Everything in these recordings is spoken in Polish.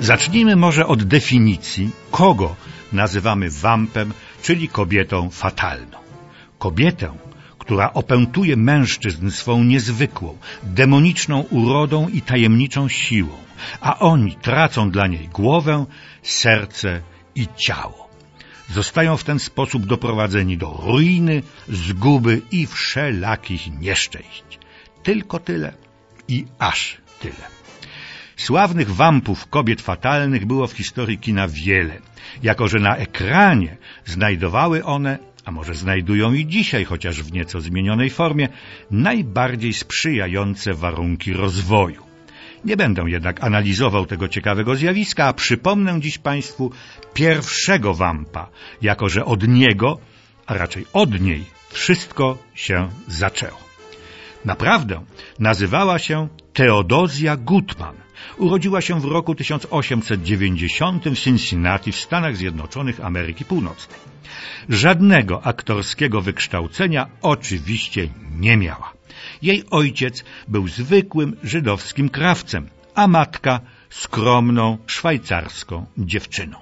Zacznijmy może od definicji, kogo nazywamy wampem, czyli kobietą fatalną. Kobietę, która opętuje mężczyzn swą niezwykłą, demoniczną urodą i tajemniczą siłą, a oni tracą dla niej głowę, serce i ciało. Zostają w ten sposób doprowadzeni do ruiny, zguby i wszelakich nieszczęść. Tylko tyle i aż tyle. Sławnych wampów kobiet fatalnych było w historii kina wiele, jako że na ekranie znajdowały one, a może znajdują i dzisiaj, chociaż w nieco zmienionej formie, najbardziej sprzyjające warunki rozwoju. Nie będę jednak analizował tego ciekawego zjawiska, a przypomnę dziś Państwu pierwszego wampa, jako że od niego, a raczej od niej, wszystko się zaczęło. Naprawdę nazywała się Teodozja Gutman. Urodziła się w roku 1890 w Cincinnati w Stanach Zjednoczonych Ameryki Północnej. Żadnego aktorskiego wykształcenia oczywiście nie miała. Jej ojciec był zwykłym żydowskim krawcem, a matka skromną szwajcarską dziewczyną.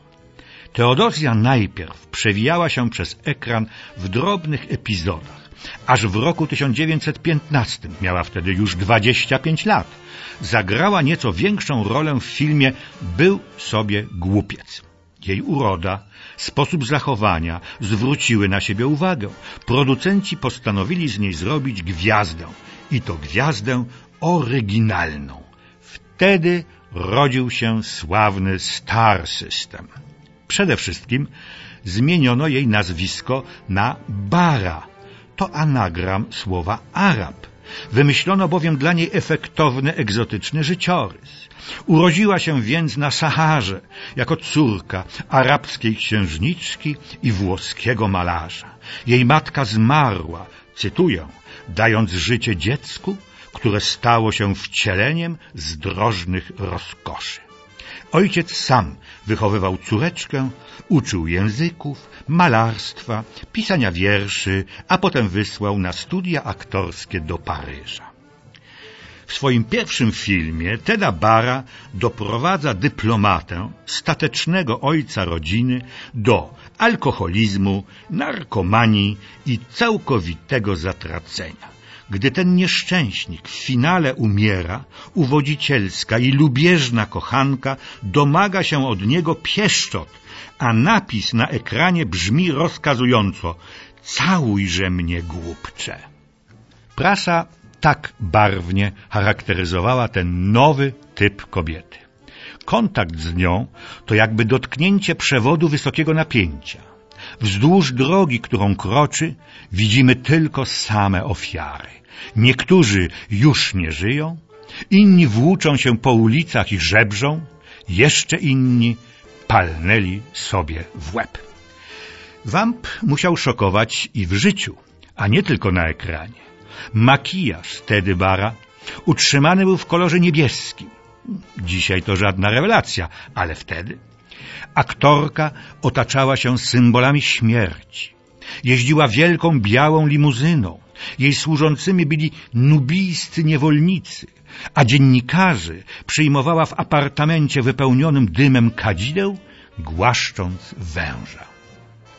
Teodozja najpierw przewijała się przez ekran w drobnych epizodach, aż w roku 1915, miała wtedy już 25 lat, zagrała nieco większą rolę w filmie Był sobie głupiec. Jej uroda, sposób zachowania zwróciły na siebie uwagę. Producenci postanowili z niej zrobić gwiazdę i to gwiazdę oryginalną. Wtedy rodził się sławny Star System. Przede wszystkim zmieniono jej nazwisko na Bara. To anagram słowa Arab. Wymyślono bowiem dla niej efektowny, egzotyczny życiorys. Urodziła się więc na Saharze jako córka arabskiej księżniczki i włoskiego malarza. Jej matka zmarła, cytuję, dając życie dziecku, które stało się wcieleniem zdrożnych rozkoszy. Ojciec sam wychowywał córeczkę, uczył języków, malarstwa, pisania wierszy, a potem wysłał na studia aktorskie do Paryża. W swoim pierwszym filmie Teda Bara doprowadza dyplomatę, statecznego ojca rodziny, do alkoholizmu, narkomanii i całkowitego zatracenia. Gdy ten nieszczęśnik w finale umiera, uwodzicielska i lubieżna kochanka domaga się od niego pieszczot, a napis na ekranie brzmi rozkazująco Całujże mnie, głupcze. Prasa tak barwnie charakteryzowała ten nowy typ kobiety. Kontakt z nią to jakby dotknięcie przewodu wysokiego napięcia. Wzdłuż drogi, którą kroczy, widzimy tylko same ofiary. Niektórzy już nie żyją, inni włóczą się po ulicach i żebrzą, jeszcze inni palnęli sobie w łeb. Wamp musiał szokować i w życiu, a nie tylko na ekranie. Makijaż Tedy Bara utrzymany był w kolorze niebieskim. Dzisiaj to żadna rewelacja, ale wtedy aktorka otaczała się symbolami śmierci. Jeździła wielką białą limuzyną. Jej służącymi byli nubijscy niewolnicy, a dziennikarzy przyjmowała w apartamencie wypełnionym dymem kadzideł, głaszcząc węża.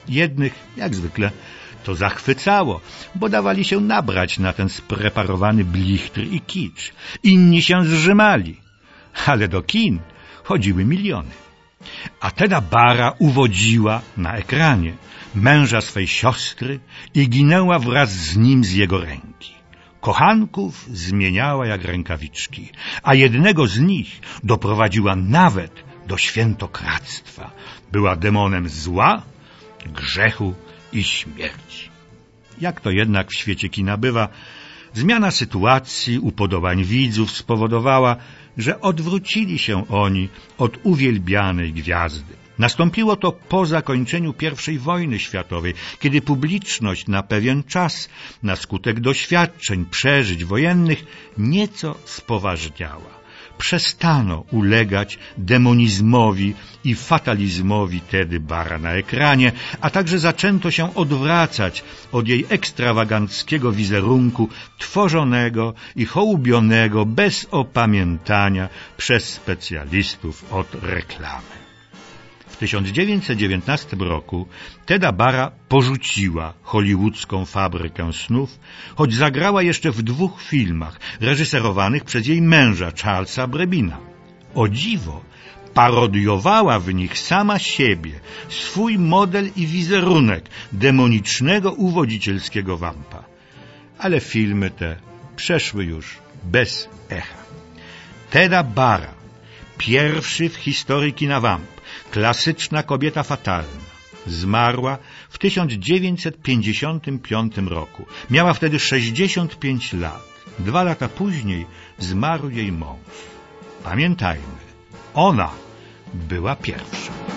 Jednych, jak zwykle, to zachwycało, bo dawali się nabrać na ten spreparowany blichtr i kicz. Inni się zrzymali, ale do kin chodziły miliony. A Teda Bara uwodziła na ekranie męża swej siostry i ginęła wraz z nim z jego ręki. Kochanków zmieniała jak rękawiczki, a jednego z nich doprowadziła nawet do świętokradztwa. Była demonem zła, grzechu i śmierci. Jak to jednak w świecie kina bywa, zmiana sytuacji, upodobań widzów spowodowała, że odwrócili się oni od uwielbianej gwiazdy. Nastąpiło to po zakończeniu I wojny światowej, kiedy publiczność na pewien czas, na skutek doświadczeń, przeżyć wojennych, nieco spoważniała. Przestano ulegać demonizmowi i fatalizmowi Tedy Bara na ekranie, a także zaczęto się odwracać od jej ekstrawaganckiego wizerunku tworzonego i hołubionego bez opamiętania przez specjalistów od reklamy. W 1919 roku Teda Bara porzuciła hollywoodzką fabrykę snów, choć zagrała jeszcze w dwóch filmach reżyserowanych przez jej męża Charlesa Brebina. O dziwo, parodiowała w nich sama siebie, swój model i wizerunek demonicznego uwodzicielskiego wampa. Ale filmy te przeszły już bez echa. Teda Bara, pierwszy w historii kina wamp, klasyczna kobieta fatalna, zmarła w 1955 roku. Miała wtedy 65 lat. Dwa lata później zmarł jej mąż. Pamiętajmy, ona była pierwsza.